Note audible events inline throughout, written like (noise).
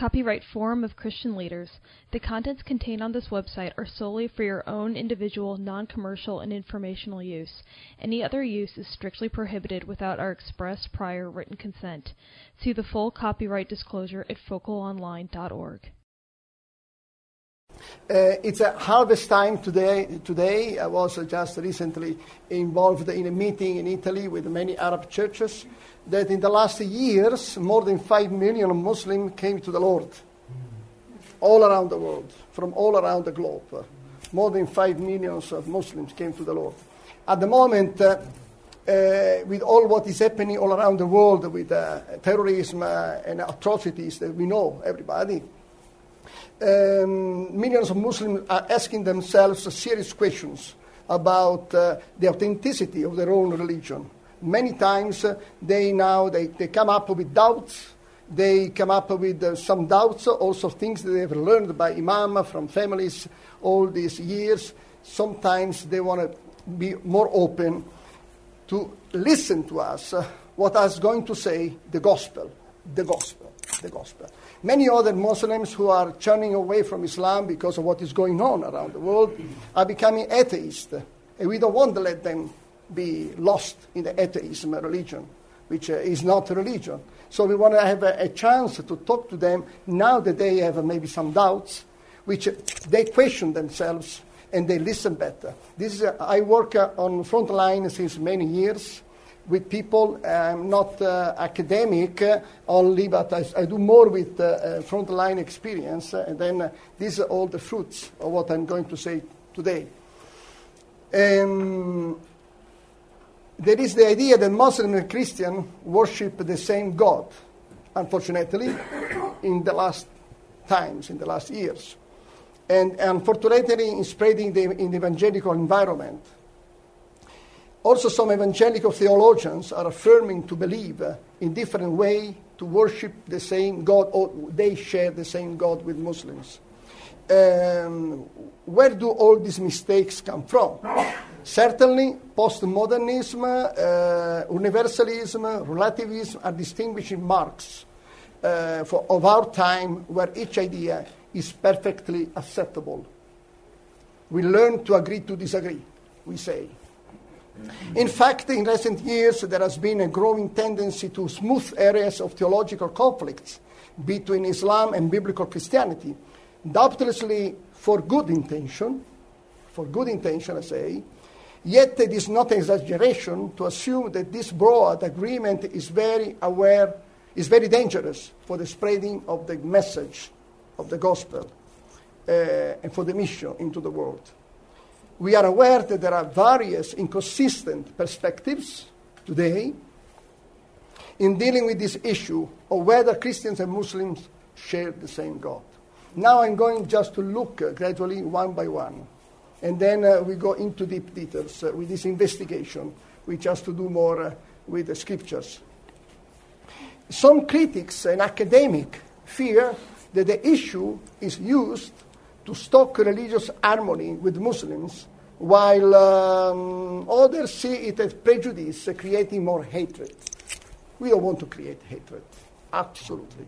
Copyright Forum of Christian Leaders. The contents contained on this website are solely for your own individual, non commercial, and informational use. Any other use is strictly prohibited without our express prior written consent. See the full copyright disclosure at foclonline.org. Uh, it's a harvest time today. Today, I was just recently involved in a meeting in Italy with many Arab churches. That in the last years, more than five million Muslims came to the Lord, all around the world, from all around the globe. Uh, more than five millions of Muslims came to the Lord. At the moment, uh, uh, with all what is happening all around the world with uh, terrorism and atrocities that we know, everybody um, millions of Muslims are asking themselves serious questions about uh, the authenticity of their own religion. Many times they now they, they come up with doubts. They come up with uh, some doubts, also things that they have learned by imam from families all these years. Sometimes they want to be more open to listen to us, uh, what is going to say the gospel, the gospel, the gospel. Many other Muslims who are turning away from Islam because of what is going on around the world are becoming atheists. And we don't want to let them be lost in the atheism religion, which uh, is not religion. So we want to have a, a, chance to talk to them now that they have uh, maybe some doubts, which they question themselves and they listen better. This is, uh, I work uh, on front line since many years with people. I'm not uh, academic uh, only, but I, I, do more with uh, uh frontline experience. And then these are all the fruits of what I'm going to say today. Um, there is the idea that Muslim and Christian worship the same God, unfortunately, in the last times, in the last years. And unfortunately, in spreading the, in the evangelical environment, also, some evangelical theologians are affirming to believe uh, in different way to worship the same God, or they share the same God with Muslims. Um, where do all these mistakes come from? Certainly, postmodernism, uh, universalism, relativism are distinguishing marks uh, for, of our time where each idea is perfectly acceptable. We learn to agree to disagree, we say. In fact, in recent years, there has been a growing tendency to smooth areas of theological conflicts between Islam and biblical Christianity, doubtlessly for good intention, for good intention, I say, yet it is not an exaggeration to assume that this broad agreement is very aware, is very dangerous for the spreading of the message of the gospel uh, and for the mission into the world we are aware that there are various inconsistent perspectives today in dealing with this issue of whether Christians and Muslims share the same God. Now I'm going just to look uh, gradually one by one, and then uh, we go into deep details uh, with this investigation, which has to do more uh, with the scriptures. Some critics and academics fear that the issue is used to stoke religious harmony with Muslims, while um, others see it as prejudice, uh, creating more hatred. We don't want to create hatred, absolutely.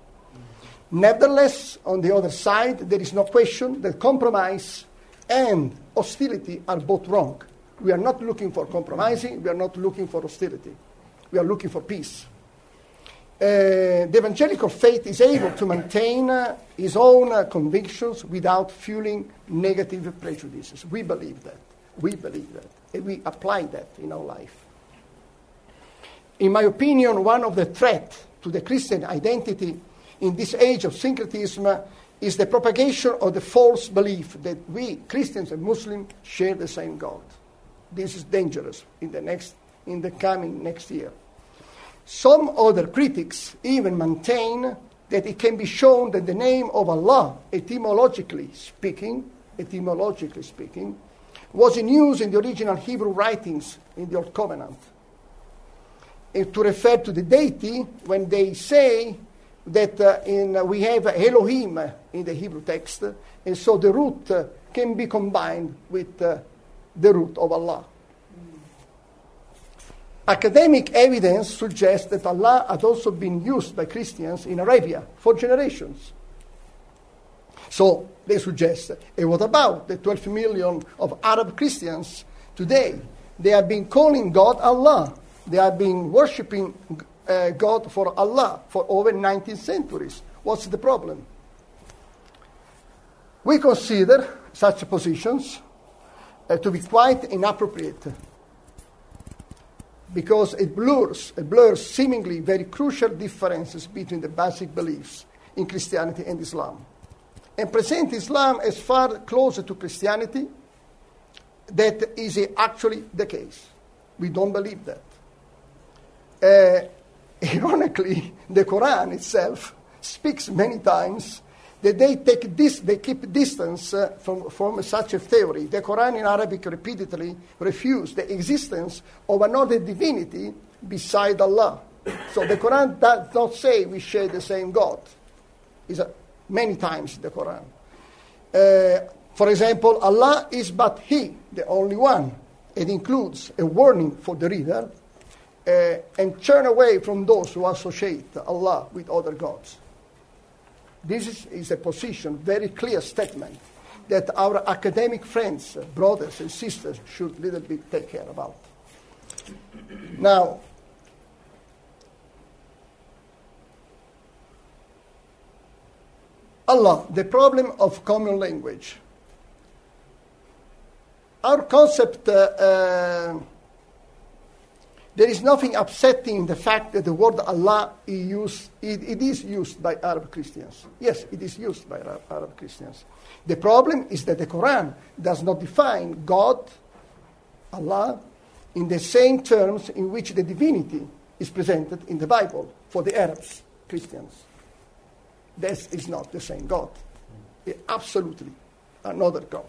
Nevertheless, on the other side, there is no question that compromise and hostility are both wrong. We are not looking for compromising, we are not looking for hostility. We are looking for peace. Uh, the evangelical faith is able to maintain uh, his own uh, convictions without fueling negative prejudices. We believe that. We believe that. And we apply that in our life. In my opinion, one of the threats to the Christian identity in this age of syncretism is the propagation of the false belief that we, Christians and Muslims, share the same God. This is dangerous in the, next, in the coming next year. Some other critics even maintain that it can be shown that the name of Allah, etymologically speaking, etymologically speaking, was in use in the original Hebrew writings in the Old Covenant. And to refer to the deity, when they say that uh, in, uh, we have Elohim in the Hebrew text, and so the root can be combined with uh, the root of Allah. Academic evidence suggests that Allah had also been used by Christians in Arabia for generations. So they suggest, and what about the 12 million of Arab Christians today? They have been calling God Allah. They have been worshipping uh, God for Allah for over 19 centuries. What's the problem? We consider such positions uh, to be quite inappropriate because it blurs, it blurs seemingly very crucial differences between the basic beliefs in Christianity and Islam, and present Islam as far closer to Christianity that is actually the case. We don't believe that. Uh, ironically, the Quran itself speaks many times that they take this, they keep distance uh, from, from such a theory. The Quran in Arabic repeatedly refused the existence of another divinity beside Allah. So the Quran does not say we share the same God. It's uh, many times the Quran. Uh, for example, Allah is but He, the only one. It includes a warning for the reader uh, and turn away from those who associate Allah with other gods. This is, is a position, very clear statement that our academic friends, brothers and sisters should little bit take care about. Now, Allah, the problem of common language. Our concept uh, uh, there is nothing upsetting in the fact that the word Allah is used, it, it is used by Arab Christians. Yes, it is used by Arab, Arab Christians. The problem is that the Quran does not define God, Allah, in the same terms in which the divinity is presented in the Bible for the Arabs, Christians. This is not the same God. Absolutely another God.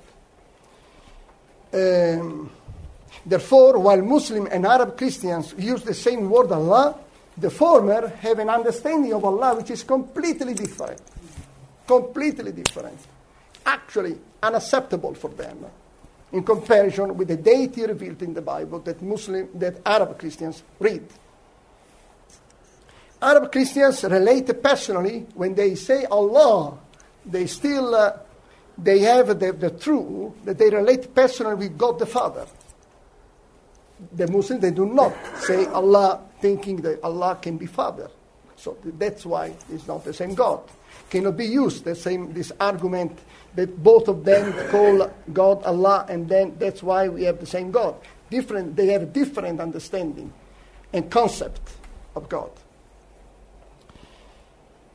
Um, Therefore, while Muslim and Arab Christians use the same word Allah, the former have an understanding of Allah which is completely different. Completely different. Actually, unacceptable for them in comparison with the deity revealed in the Bible that Muslim, that Arab Christians read. Arab Christians relate personally when they say Allah, they still uh, they have the, the truth that they relate personally with God the Father the Muslims, they do not say Allah thinking that Allah can be Father. So that's why it's not the same God. Cannot be used the same this argument that both of them call God Allah, and then that's why we have the same God. Different, they have different understanding and concept of God.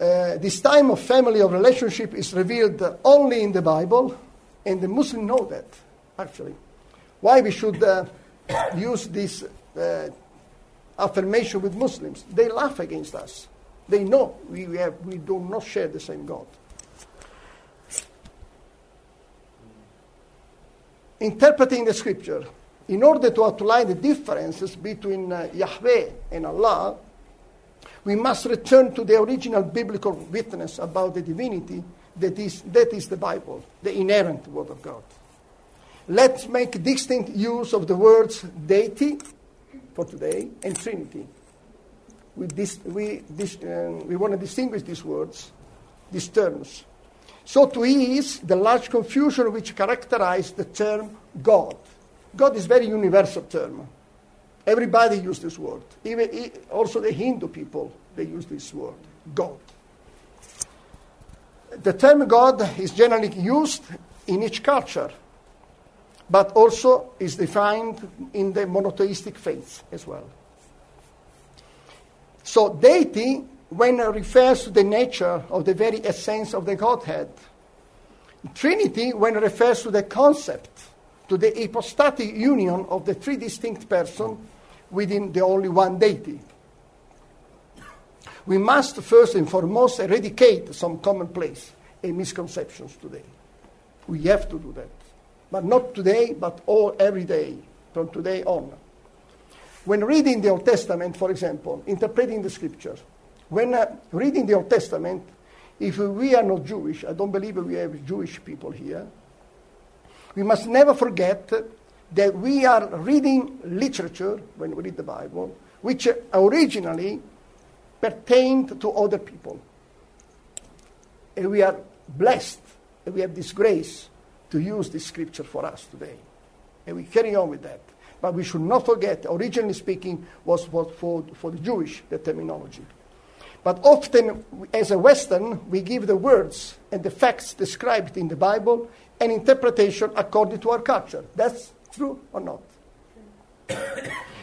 Uh, this time of family of relationship is revealed only in the Bible, and the Muslims know that actually. Why we should uh, (coughs) use this uh, affirmation with Muslims. They laugh against us. They know we, have, we do not share the same God. Interpreting the scripture, in order to outline the differences between uh, Yahweh and Allah, we must return to the original biblical witness about the divinity that is, that is the Bible, the inerrant Word of God. Let's make distinct use of the words deity for today and Trinity. We, dis- we, dis- uh, we want to distinguish these words, these terms. So to ease the large confusion which characterized the term God. God is a very universal term. Everybody uses this word. Even also the Hindu people, they use this word, God. The term God is generally used in each culture but also is defined in the monotheistic faith as well. So, deity, when it refers to the nature of the very essence of the Godhead, Trinity, when it refers to the concept, to the hypostatic union of the three distinct persons within the only one deity. We must first and foremost eradicate some commonplace and misconceptions today. We have to do that but not today, but all every day, from today on. When reading the Old Testament, for example, interpreting the scriptures, when uh, reading the Old Testament, if we are not Jewish, I don't believe we have Jewish people here, we must never forget that we are reading literature when we read the Bible, which originally pertained to other people. And we are blessed and we have this grace to use this scripture for us today. And we carry on with that. But we should not forget, originally speaking, was for, for, for the Jewish, the terminology. But often, as a Western, we give the words and the facts described in the Bible an interpretation according to our culture. That's true or not? (coughs)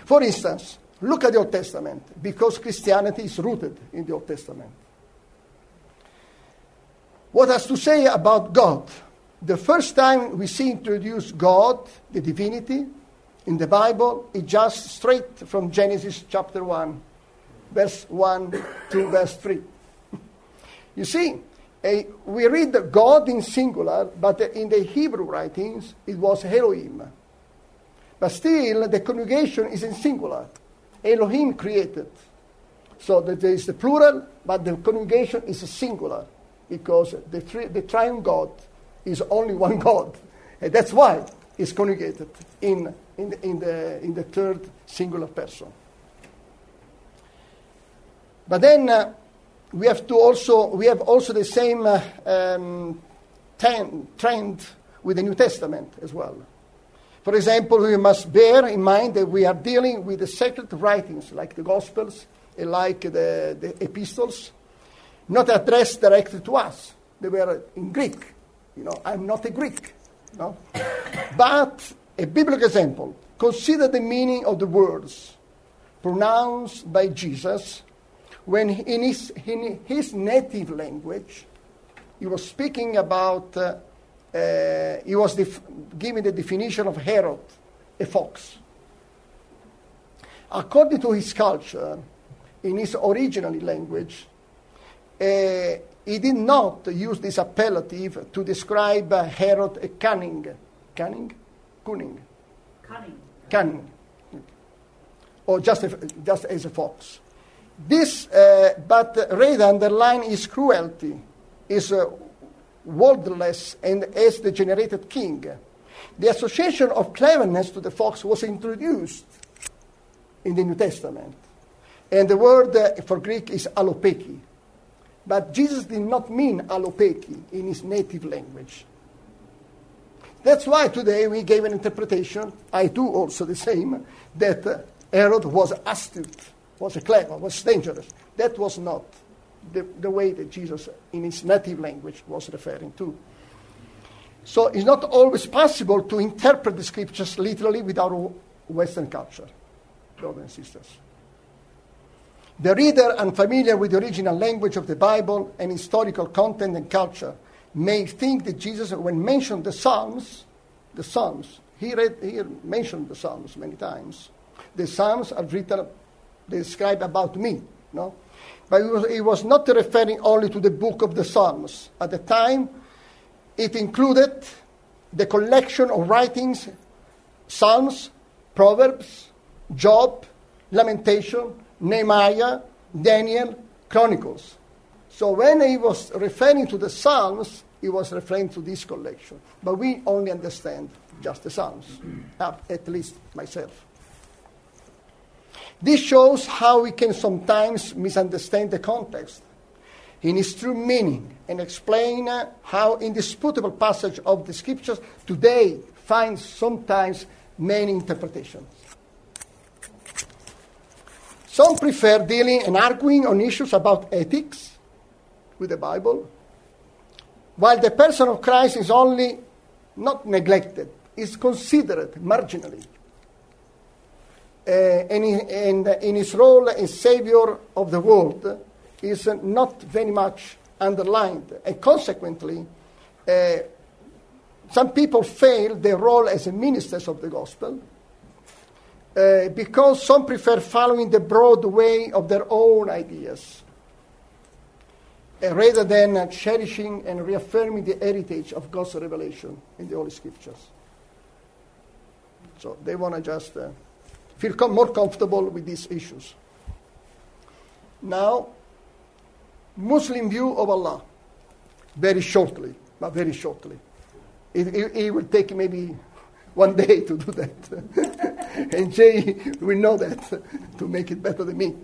For instance, look at the Old Testament, because Christianity is rooted in the Old Testament. What has to say about God? The first time we see introduced God, the divinity, in the Bible, is just straight from Genesis chapter 1, verse 1 to verse 3. (laughs) you see, a, we read God in singular, but in the Hebrew writings, it was Elohim. But still, the congregation is in singular. Elohim created. So there is the plural, but the congregation is singular because the, tri- the triune God is only one God. And that's why it's congregated in, in, the, in, the, in the third singular person. But then uh, we have to also we have also the same uh, um, ten, trend with the New Testament as well. For example, we must bear in mind that we are dealing with the sacred writings like the Gospels and like the, the epistles, not addressed directly to us. They were in Greek. You know, I'm not a Greek. Know? but a biblical example. Consider the meaning of the words pronounced by Jesus when in his, in his native language, he was speaking about, uh, uh, he was def- giving the definition of Herod, a fox. According to his culture, in his original language, uh, he did not use this appellative to describe Herod a cunning, cunning, cunning, Cunning. cunning, or just, a, just as a fox. This, uh, but rather underline his cruelty, his uh, worldless and as degenerated king. The association of cleverness to the fox was introduced in the New Testament. And the word uh, for Greek is alopeki. But Jesus did not mean alopeki in his native language. That's why today we gave an interpretation, I do also the same, that uh, Herod was astute was clever, was dangerous. That was not the, the way that Jesus, in his native language, was referring to. So it's not always possible to interpret the scriptures literally with our Western culture, brothers and sisters. The reader unfamiliar with the original language of the Bible and historical content and culture may think that Jesus, when mentioned the Psalms, the Psalms, he, read, he mentioned the Psalms many times. The Psalms are written they describe about me. No? But it was, was not referring only to the book of the Psalms. At the time, it included the collection of writings, Psalms, Proverbs, Job, Lamentation, Nehemiah, Daniel, Chronicles. So when he was referring to the Psalms, he was referring to this collection. But we only understand just the Psalms, at least myself. This shows how we can sometimes misunderstand the context in its true meaning and explain uh, how indisputable passage of the scriptures today finds sometimes many interpretations. Some prefer dealing and arguing on issues about ethics with the Bible, while the person of Christ is only not neglected, is considered marginally uh, and, in, and in his role as savior of the world is not very much underlined. And consequently, uh, some people fail their role as ministers of the gospel uh, because some prefer following the broad way of their own ideas uh, rather than uh, cherishing and reaffirming the heritage of God's revelation in the Holy Scriptures. So they want to just uh, feel com- more comfortable with these issues. Now, Muslim view of Allah, very shortly, but very shortly. It, it, it will take maybe one (laughs) day to do that. (laughs) and Jay will know that to make it better than me.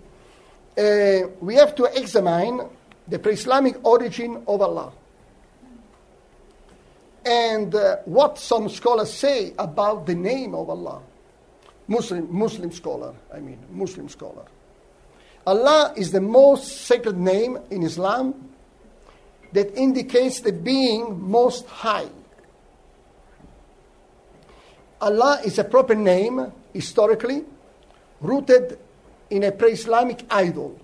Uh, we have to examine the pre Islamic origin of Allah. and uh, what some scholars say about the name of Allah. Muslim, Muslim scholar, I mean, Muslim scholar. Allah is the most sacred name in Islam that indicates the being most high. Allah is a proper name, historically, rooted in a pre Islamic idol.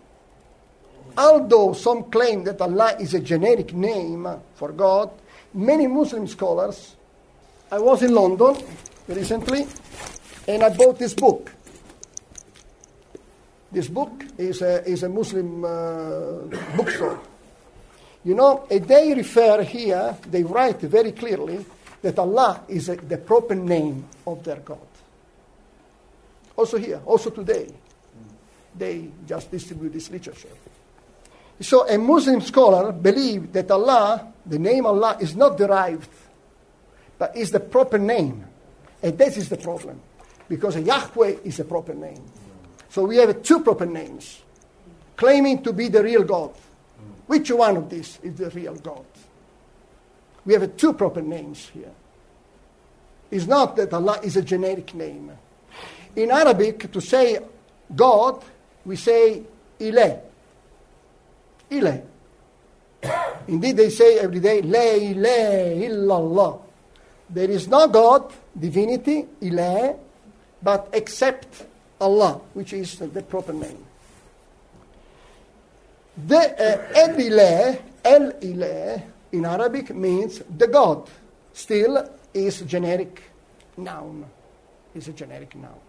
Although some claim that Allah is a generic name for God, many Muslim scholars. I was in London recently and I bought this book. This book is a, is a Muslim uh, bookstore. You know, they refer here, they write very clearly that Allah is a, the proper name of their God. Also here, also today, they just distribute this literature. So a Muslim scholar believes that Allah, the name Allah, is not derived, but is the proper name. And this is the problem, because Yahweh is a proper name. So we have two proper names, claiming to be the real God. Which one of these is the real God? We have two proper names here. It's not that Allah is a generic name. In Arabic, to say God, we say Ilah. Ilah. Indeed, they say every day, La ilaha illallah. There is no God, divinity, Ilah, but except Allah, which is the proper name. The uh, El Ilah, El Ilah in Arabic means the God. Still is generic noun. Is a generic noun.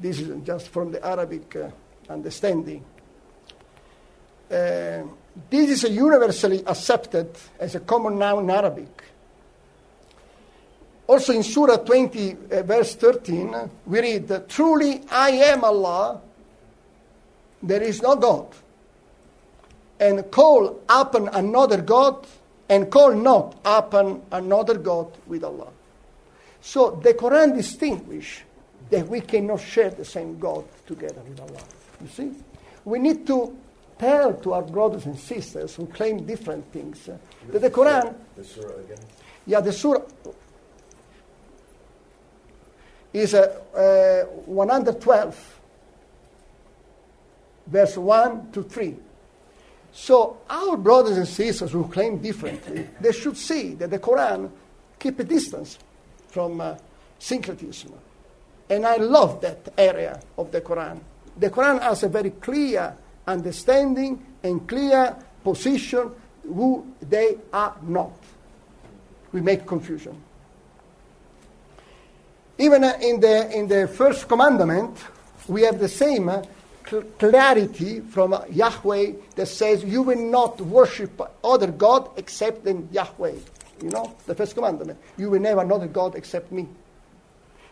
This is just from the Arabic uh, understanding. Uh, this is universally accepted as a common noun in Arabic. Also in Surah 20, uh, verse 13, we read, Truly I am Allah, there is no God. And call upon another God, and call not upon another God with Allah. So the Quran distinguishes that we cannot share the same God together with Allah. You see? We need to tell to our brothers and sisters who claim different things uh, that the Quran. The surah again? Yeah, the surah is uh, uh, 112, verse 1 to 3. So our brothers and sisters who claim differently, they should see that the Quran keep a distance from uh, syncretism. And I love that area of the Quran. The Quran has a very clear understanding and clear position who they are not. We make confusion. Even uh, in the, in the first commandment, we have the same uh, clarity from uh, Yahweh that says, You will not worship other God except in Yahweh. You know, the first commandment. You will never another God except me.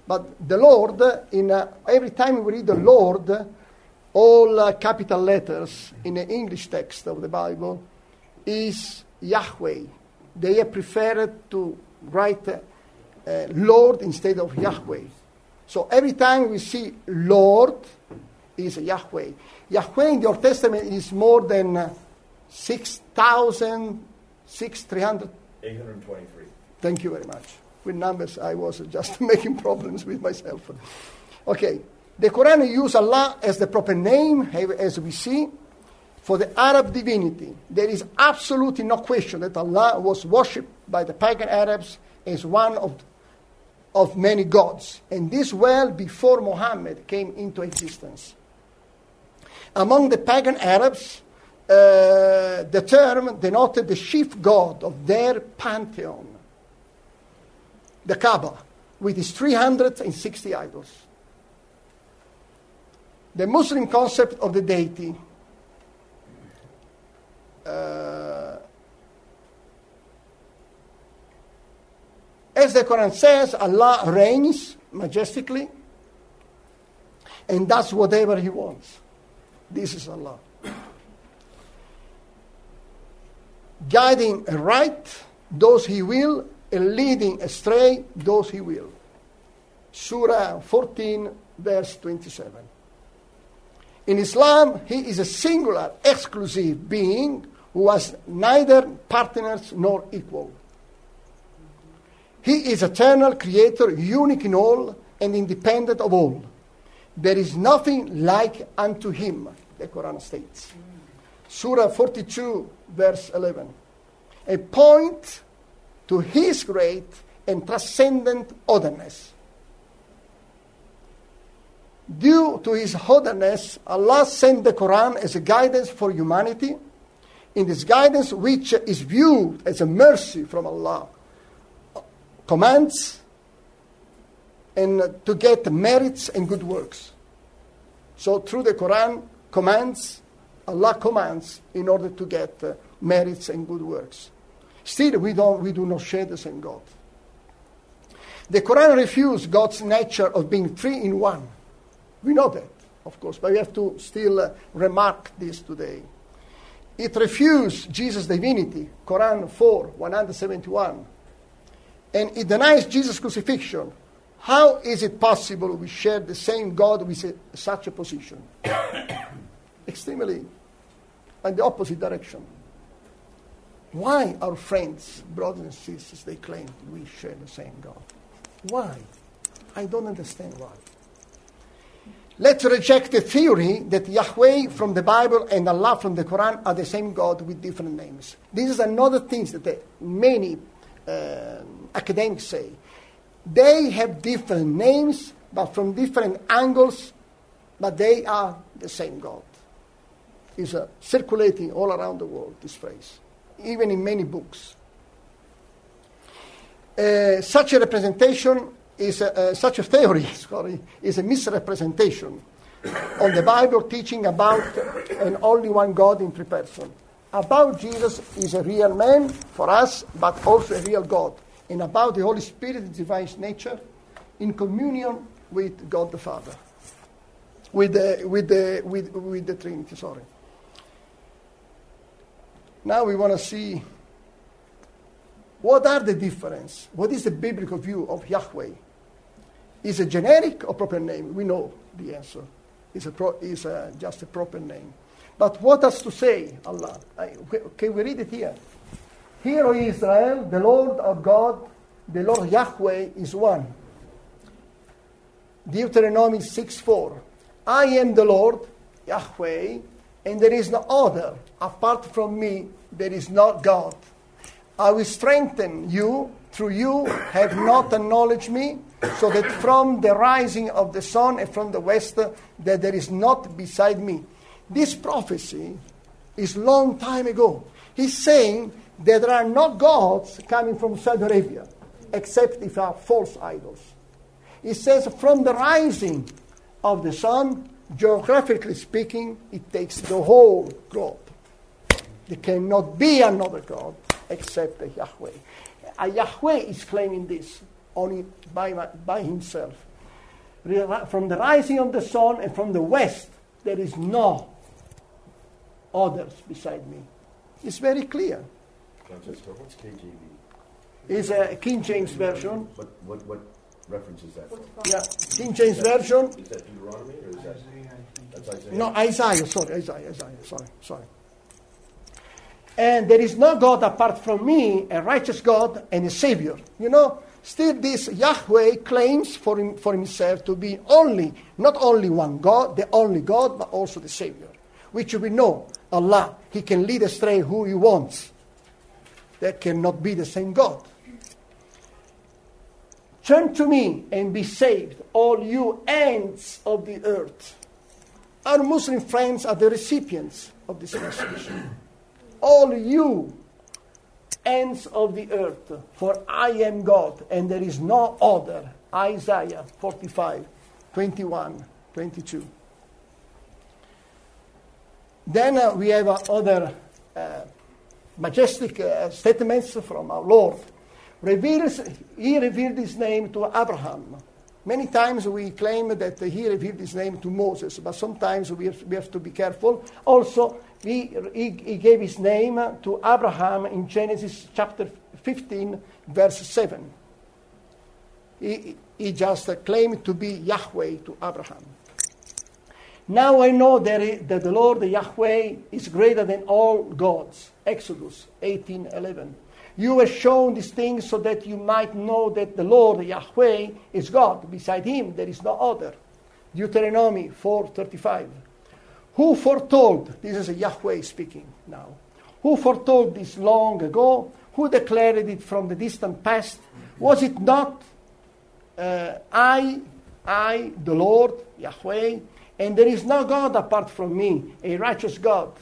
But the Lord, in uh, every time we read the Lord, all uh, capital letters in the English text of the Bible is Yahweh. They have preferred to write uh, uh, Lord instead of Yahweh. So every time we see Lord, is Yahweh. Yahweh in the Old Testament is more than uh, 6,000, 6,300. 823. Thank you very much. With numbers, I was just (laughs) making problems with myself. Okay, the Quran uses Allah as the proper name, as we see, for the Arab divinity. There is absolutely no question that Allah was worshipped by the pagan Arabs as one of, of many gods, and this well before Muhammad came into existence. Among the pagan Arabs, uh, the term denoted the chief god of their pantheon, the Kaaba, with its 360 idols. The Muslim concept of the deity uh, as the Quran says, Allah reigns majestically and does whatever He wants. This is Allah. Guiding right those He will, and leading astray those He will. Surah 14, verse 27. In Islam, He is a singular, exclusive being who has neither partners nor equal. He is eternal creator, unique in all, and independent of all. There is nothing like unto him, the Quran states. Surah 42, verse 11. A point to his great and transcendent otherness. Due to his otherness, Allah sent the Quran as a guidance for humanity. In this guidance, which is viewed as a mercy from Allah, commands and to get merits and good works. So through the Quran, commands, Allah commands in order to get uh, merits and good works. Still, we, don't, we do not share the same God. The Quran refutes God's nature of being three in one. We know that, of course, but we have to still uh, remark this today. It refutes Jesus' divinity, Quran 4, 171. And it denies Jesus' crucifixion. How is it possible we share the same God with a, such a position? (coughs) Extremely, in the opposite direction. Why our friends, brothers and sisters, they claim we share the same God? Why? I don't understand why. Let's reject the theory that Yahweh from the Bible and Allah from the Quran are the same God with different names. This is another thing that many uh, academics say. They have different names, but from different angles, but they are the same God. It's uh, circulating all around the world, this phrase, even in many books. Uh, such a representation is a, uh, such a theory, (laughs) sorry, is a misrepresentation on the Bible teaching about an only one God in three persons. About Jesus is a real man for us, but also a real God. And about the Holy Spirit, divine nature, in communion with God the Father, with the, with the, with, with the Trinity, sorry. Now we want to see what are the difference? What is the biblical view of Yahweh? Is a generic or proper name? We know the answer. It's, a pro, it's a, just a proper name. But what has to say Allah? I, can we read it here? Hear, O Israel, the Lord of God, the Lord Yahweh is one. Deuteronomy 6 4. I am the Lord, Yahweh, and there is no other. Apart from me, there is not God. I will strengthen you through you have not acknowledged me, so that from the rising of the sun and from the west that there is not beside me. This prophecy is long time ago. He's saying that there are no gods coming from Saudi Arabia, except if are false idols. It says from the rising of the sun, geographically speaking, it takes the whole globe. There cannot be another God except Yahweh. Uh, Yahweh is claiming this only by, by himself. From the rising of the sun and from the west, there is no others beside me. It's very clear. Francesco, what's KJV? It's a King James Version. What, what, what reference is that from? Yeah, King James Version. Is that Deuteronomy or is that? That's Isaiah? No, Isaiah, sorry, Isaiah, Isaiah, sorry, sorry. And there is no God apart from me, a righteous God and a Savior. You know, still this Yahweh claims for, him, for himself to be only, not only one God, the only God, but also the Savior. Which we know, Allah, He can lead astray who He wants. That cannot be the same God. Turn to me and be saved, all you ends of the earth. Our Muslim friends are the recipients of this message all you ends of the earth, for I am God, and there is no other. Isaiah 45, 21, 22. Then uh, we have uh, other uh, majestic uh, statements from our Lord. Reveals, he revealed his name to Abraham. Many times we claim that he revealed his name to Moses, but sometimes we have, we have to be careful. Also, he, he, he gave his name to Abraham in Genesis chapter 15, verse 7. He, he just claimed to be Yahweh to Abraham. Now I know that, that the Lord Yahweh is greater than all gods. Exodus 18:11. You were shown these things so that you might know that the Lord Yahweh is God. Beside him there is no other. Deuteronomy 4:35. Who foretold? This is Yahweh speaking now. Who foretold this long ago? Who declared it from the distant past? Was it not uh, I, I, the Lord, Yahweh? And there is no God apart from me, a righteous God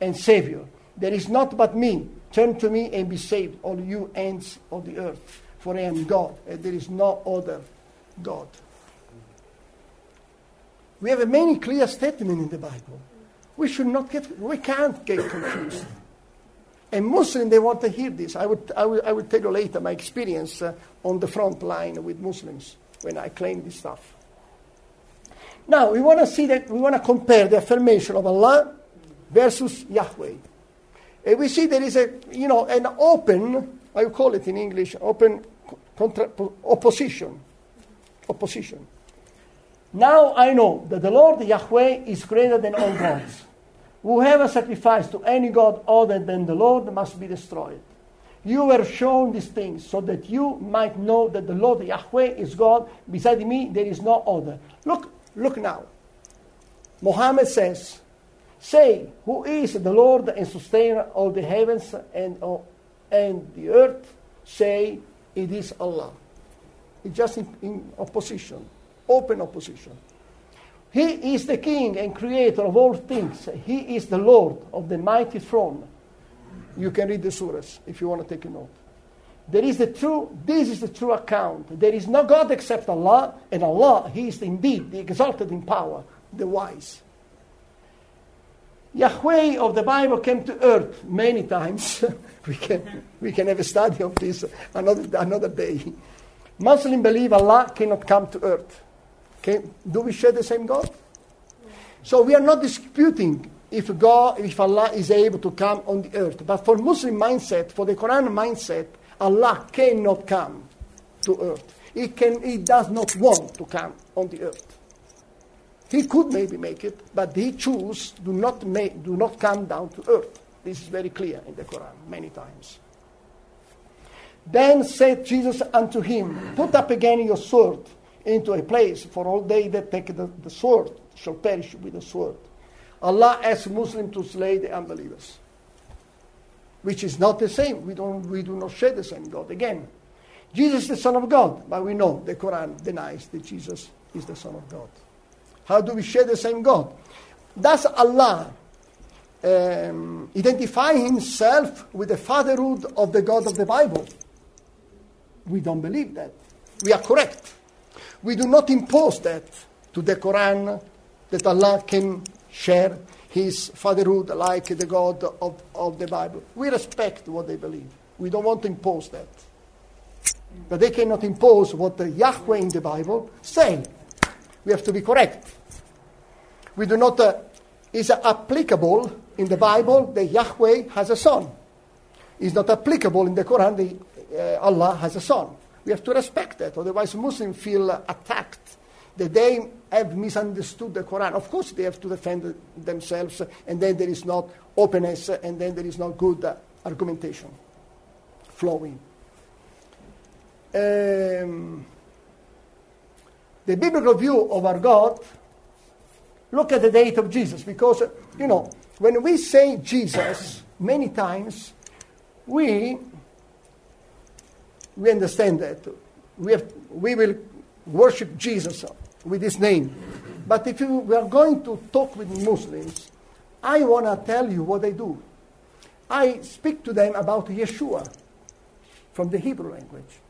and Savior. There is not but me. Turn to me and be saved, all you ends of the earth, for I am God, and there is no other God. We have many clear statements in the Bible. We should not get, we can't get confused. And Muslims, they want to hear this. I would, I will, I will tell you later my experience uh, on the front line with Muslims when I claim this stuff. Now, we want to see that, we want to compare the affirmation of Allah versus Yahweh. And we see there is a, you know, an open, I call it in English, open contra- opposition. Opposition. Now I know that the Lord Yahweh is greater than all gods. Whoever sacrifices to any god other than the Lord must be destroyed. You were shown these things so that you might know that the Lord Yahweh is God. Beside me, there is no other. Look, look now. Muhammad says, Say, who is the Lord and sustainer of the heavens and, uh, and the earth? Say, it is Allah. It's just in, in opposition, open opposition. He is the king and creator of all things. He is the Lord of the mighty throne. You can read the surahs if you want to take a note. There is the true, this is the true account. There is no God except Allah, and Allah, He is indeed the exalted in power, the wise. Yahweh of the Bible came to earth many times. (laughs) we, can, we can have a study of this another, another day. Muslims believe Allah cannot come to earth. Okay? Do we share the same God? So we are not disputing if God, if Allah is able to come on the earth. But for Muslim mindset, for the Quran mindset, Allah cannot come to earth. He, can, he does not want to come on the earth. He could maybe make it, but he choose do not make, do not come down to earth. This is very clear in the Quran many times. Then said Jesus unto him, Put up again your sword into a place, for all they that take the, the sword shall perish with the sword. Allah asks Muslims to slay the unbelievers, which is not the same. We, don't, we do not share the same God. Again, Jesus is the Son of God, but we know the Quran denies that Jesus is the Son of God. How do we share the same God? Does Allah um, identify himself with the fatherhood of the God of the Bible? We don't believe that. We are correct. We do not impose that to the Quran that Allah can share his fatherhood like the God of, of the Bible. We respect what they believe. We don't want to impose that. But they cannot impose what the Yahweh in the Bible say. We have to be correct. We do not, uh, is applicable in the Bible that Yahweh has a son. It's not applicable in the Quran that uh, Allah has a son. We have to respect that, otherwise Muslims feel attacked that they have misunderstood the Quran. Of course, they have to defend themselves, and then there is not openness, and then there is not good argumentation flowing. Um, the biblical view of our God, look at the date of Jesus, because, you know, when we say Jesus, many times we, we understand that. We, have, we will worship Jesus with his name. But if you, we are going to talk with Muslims, I want to tell you what I do. I speak to them about Yeshua from the Hebrew language.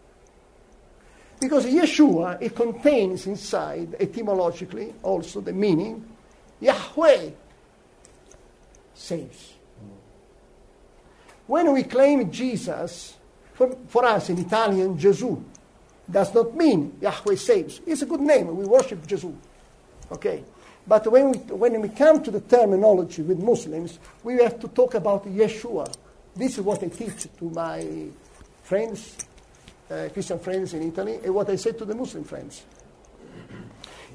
Because Yeshua, it contains inside, etymologically, also the meaning Yahweh saves. When we claim Jesus, for, for us in Italian, Gesù does not mean Yahweh saves. It's a good name. We worship Gesù. Okay? But when we, when we come to the terminology with Muslims, we have to talk about Yeshua. This is what I teach to my friends, uh, Christian friends in Italy, and what I say to the Muslim friends.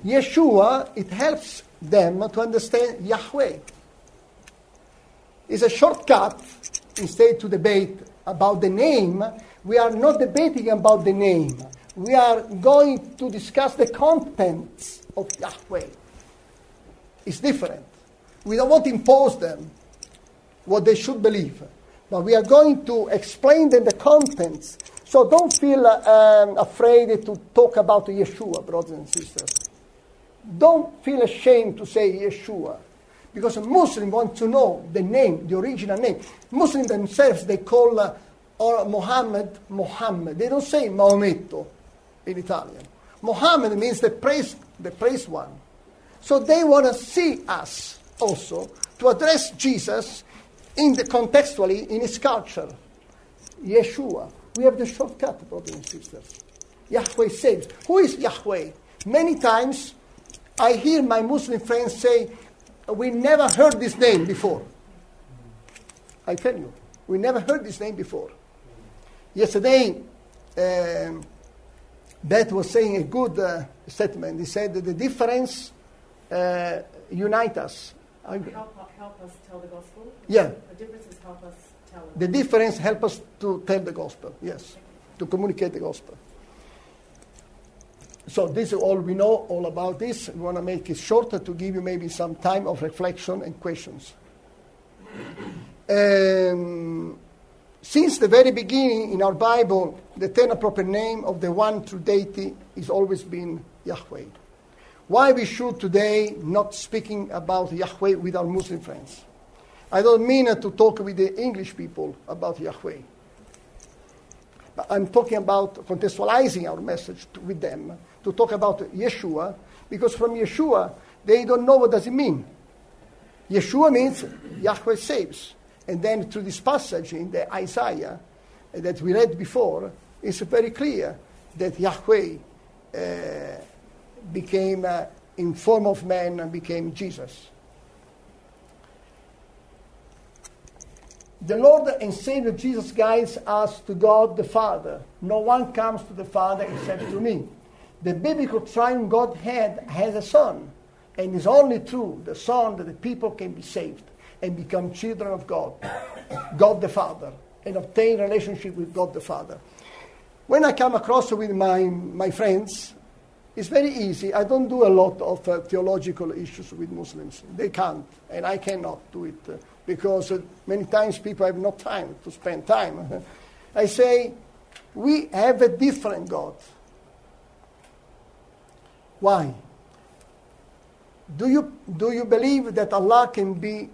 Yeshua, it helps them to understand Yahweh. It's a shortcut instead to debate about the name, we are not debating about the name. We are going to discuss the contents of Yahweh. It's different. We don't want to impose them what they should believe, but we are going to explain them the contents. So don't feel uh, um, afraid to talk about Yeshua, brothers and sisters. Don't feel ashamed to say Yeshua. Because a Muslim wants to know the name, the original name. Muslims themselves, they call uh, or Muhammad, Muhammad. They don't say Maometto in Italian. Muhammad means the praised, the praised one. So they want to see us also to address Jesus in the contextually in his culture. Yeshua. We have the shortcut, brothers and sisters. Yahweh saves. Who is Yahweh? Many times I hear my Muslim friends say, We never heard this name before. I tell you, we never heard this name before. Yesterday, um, Beth was saying a good uh, statement. He said that the difference uh, unite us. Help, help us tell the gospel? Yeah. The difference help us tell The difference help us to tell the gospel, yes, to communicate the gospel. So this is all we know all about this. We want to make it shorter to give you maybe some time of reflection and questions. Um, since the very beginning in our Bible, the eternal proper name of the one true deity is always been Yahweh. Why we should today not speaking about Yahweh with our Muslim friends? I don't mean to talk with the English people about Yahweh. But I'm talking about contextualizing our message to, with them, to talk about Yeshua, because from Yeshua, they don't know what does it mean. Yeshua means Yahweh saves. And then through this passage in the Isaiah that we read before, it's very clear that Yahweh uh, became uh, in form of man and became Jesus. The Lord and Savior Jesus guides us to God the Father. No one comes to the Father except through me. The biblical triune Godhead has a Son, and it's only through the Son that the people can be saved and become children of God, God the Father, and obtain relationship with God the Father. When I come across with my, my friends, it's very easy. I don't do a lot of uh, theological issues with Muslims. They can't, and I cannot do it uh, because uh, many times people have no time to spend time. (laughs) I say, we have a different God. Why? Do you, do you believe that Allah can be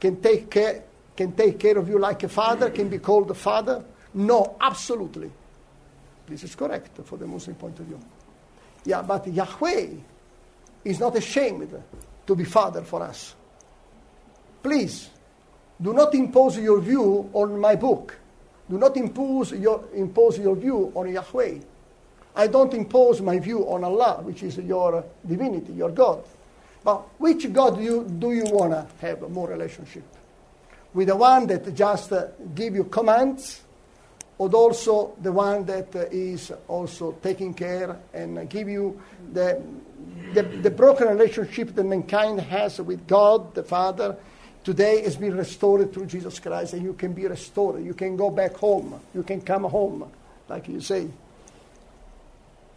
can take care can take care of you like a father, can be called a father? No, absolutely. This is correct for the Muslim point of view. Yeah, but Yahweh is not ashamed to be father for us. Please, do not impose your view on my book. Do not impose your, impose your view on Yahweh. I don't impose my view on Allah, which is your divinity, your God. But which God do you, do you want to have more relationship? With the one that just uh, give you commands, or also the one that uh, is also taking care and uh, give you the, the, the broken relationship that mankind has with God, the Father, today has been restored through Jesus Christ, and you can be restored. You can go back home. You can come home, like you say.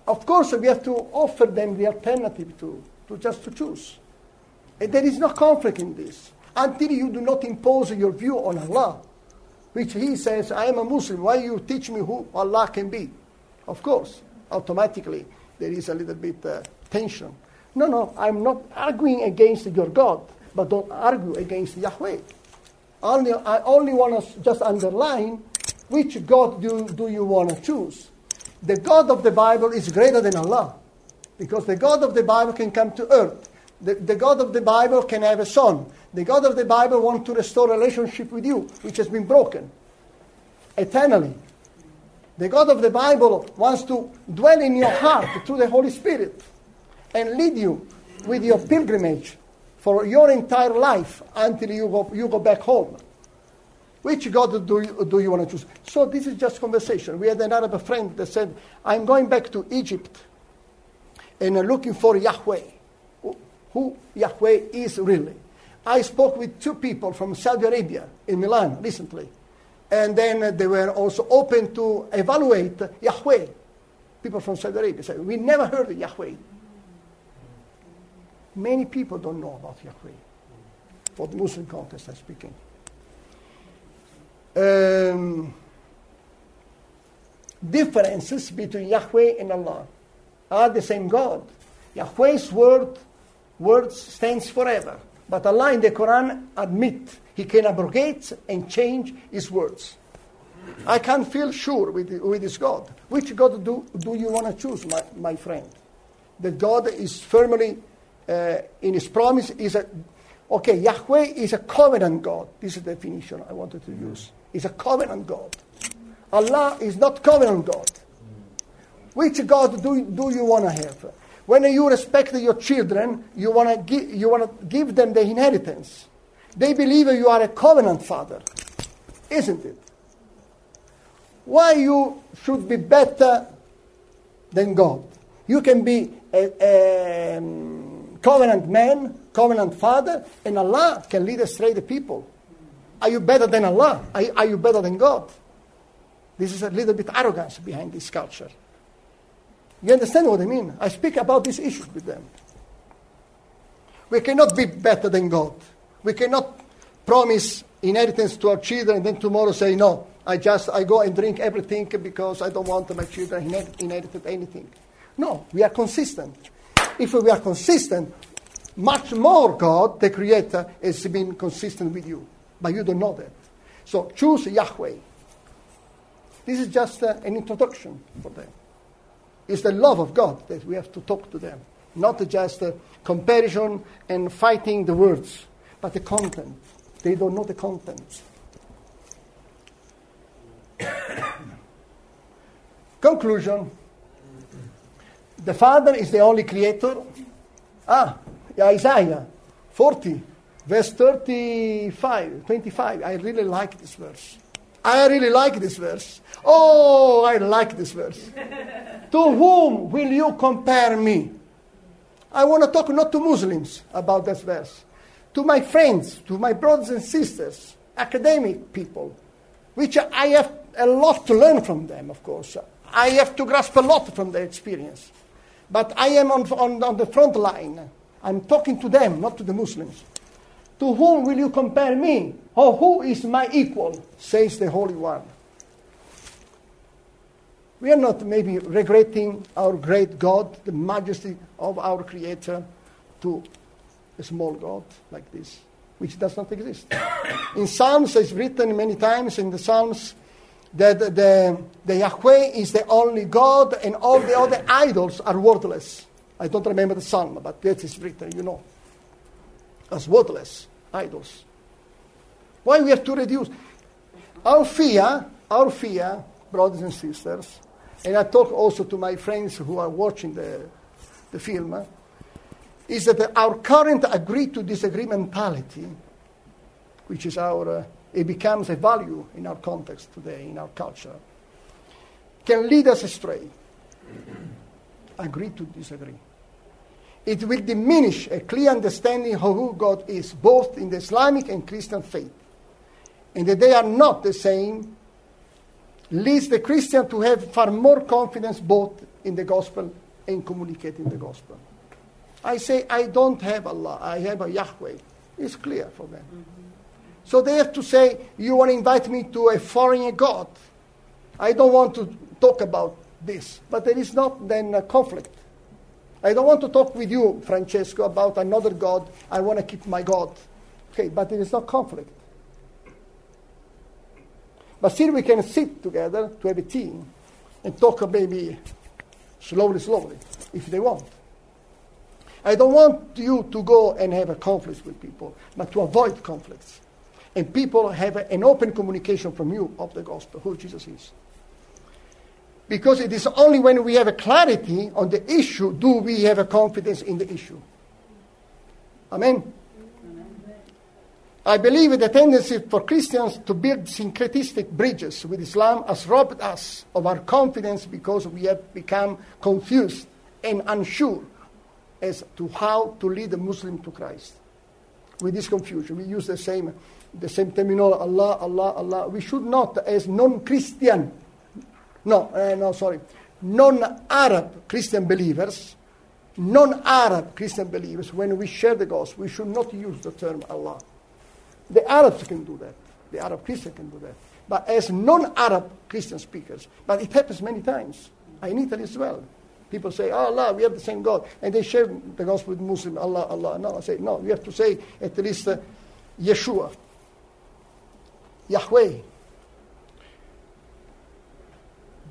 Of course, we have to offer them the alternative to, to just to choose. And there is no conflict in this until you do not impose your view on Allah, which He says, I am a Muslim, why you teach me who Allah can be? Of course, automatically there is a little bit uh, tension. No, no, I'm not arguing against your God, but don't argue against Yahweh. Only, I only want to just underline which God do, do you want to choose. The God of the Bible is greater than Allah, because the God of the Bible can come to earth. The, the, God of the Bible can have a son. The God of the Bible wants to restore relationship with you, which has been broken eternally. The God of the Bible wants to dwell in your heart through the Holy Spirit and lead you with your pilgrimage for your entire life until you go, you go back home. Which God do you, do you want to choose? So this is just conversation. We had an Arab friend that said, I'm going back to Egypt and looking for Yahweh who Yahweh is really. I spoke with two people from Saudi Arabia in Milan recently, And then they were also open to evaluate Yahweh. People from Saudi Arabia said, We never heard of Yahweh. Many people don't know about Yahweh. For the Muslim context, I'm speaking. Um, differences between Yahweh and Allah are the same God. Yahweh's word words stands forever. But Allah in the Quran admit He can abrogate and change His words. I can't feel sure with, with this God. Which God do, do you want to choose, my, my friend? The God is firmly uh, in His promise. Is a okay. Yahweh is a covenant God. This is the definition I wanted to use. Is a covenant God. Allah is not covenant God. Which God do, do you want to have? When you respect your children, you want to give, you want to give them the inheritance. They believe you are a covenant father, isn't it? Why you should be better than God? You can be a, a um, covenant man, covenant father, and Allah can lead astray the people. Are you better than Allah? Are, are you better than God? This is a little bit arrogance behind this culture. You understand what I mean? I speak about these issues with them. We cannot be better than God. We cannot promise inheritance to our children and then tomorrow say, no, I just I go and drink everything because I don't want my children inherit, inherited anything. No, we are consistent. If we are consistent, much more God, the Creator, has been consistent with you. But you don't know that. So choose Yahweh. This is just uh, an introduction for them. It's the love of God that we have to talk to them, not just a comparison and fighting the words, but the content. They don't know the content. (coughs) Conclusion The Father is the only creator. Ah, Isaiah 40, verse 35, 25. I really like this verse. I really like this verse. Oh, I like this verse. (laughs) to whom will you compare me? I want to talk not to Muslims about this verse, to my friends, to my brothers and sisters, academic people, which I have a lot to learn from them, of course. I have to grasp a lot from their experience. But I am on, on, on the front line. I'm talking to them, not to the Muslims. To whom will you compare me? Or who is my equal? says the Holy One. We are not maybe regretting our great God, the majesty of our Creator, to a small God like this, which does not exist. (coughs) in Psalms, it's written many times in the Psalms that the, the Yahweh is the only God and all the other idols are worthless. I don't remember the psalm, but that is written, you know, as worthless idols. Why we have to reduce? Our fear, our fear, brothers and sisters, and I talk also to my friends who are watching the, the film, is that our current agree to disagree mentality, which is our, uh, it becomes a value in our context today, in our culture, can lead us astray. agree to disagree. It will diminish a clear understanding of who God is, both in the Islamic and Christian faith. And that they are not the same leads the Christian to have far more confidence both in the gospel and communicating the gospel. I say, I don't have Allah, I have a Yahweh. It's clear for them. Mm-hmm. So they have to say, You want to invite me to a foreign God? I don't want to talk about this. But there is not then a conflict. I don't want to talk with you, Francesco, about another God. I want to keep my God. Okay, but there is no conflict. But still, we can sit together to have a team and talk maybe slowly, slowly, if they want. I don't want you to go and have a conflict with people, but to avoid conflicts. And people have an open communication from you of the gospel, who Jesus is. Because it is only when we have a clarity on the issue do we have a confidence in the issue. Amen. I believe the tendency for Christians to build syncretistic bridges with Islam has robbed us of our confidence because we have become confused and unsure as to how to lead a Muslim to Christ. With this confusion, we use the same the same terminology, Allah, Allah, Allah. We should not, as non-Christian, no, uh, no, sorry, non-Arab Christian believers, non-Arab Christian believers, when we share the gospel, we should not use the term Allah. The Arabs can do that. The Arab Christian can do that. But as non-Arab Christian speakers, but it happens many times. In Italy as well. People say, oh, Allah, we have the same God. And they share the gospel with Muslim, Allah, Allah. No, I say, no, you have to say at least uh, Yeshua, Yahweh.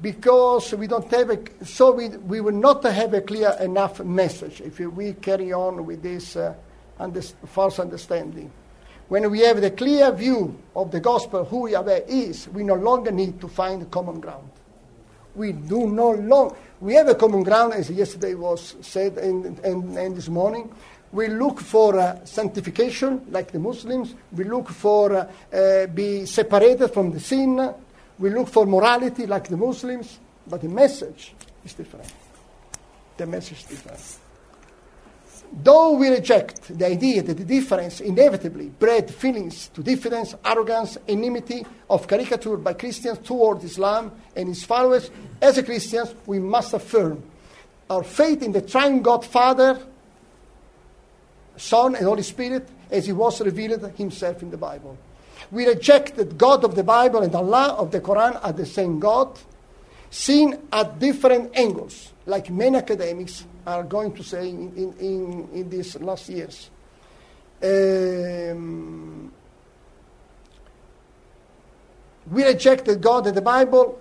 Because we don't have a, so we, we will not have a clear enough message if we carry on with this uh, under, false understanding. When we have the clear view of the gospel, who Yahweh is, we no longer need to find common ground. We do no longer, we have a common ground, as yesterday was said and, and, and this morning. We look for uh, sanctification, like the Muslims. We look for uh, uh, be separated from the sin. We look for morality, like the Muslims. But the message is different. The message is different. Though we reject the idea that the difference inevitably bred feelings to diffidence, arrogance, enmity of caricature by Christians toward Islam and its followers, as a Christians, we must affirm our faith in the triune God Father, Son, and Holy Spirit as he was revealed himself in the Bible. We reject that God of the Bible and Allah of the Quran are the same God, seen at different angles, like many academics are going to say in, in, in, in these last years. Um, we reject that God of the Bible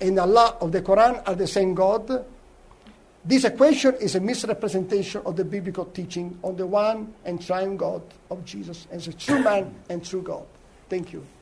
and Allah of the Quran are the same God. This equation is a misrepresentation of the biblical teaching on the one and triune God of Jesus as a true man and true God. Thank you.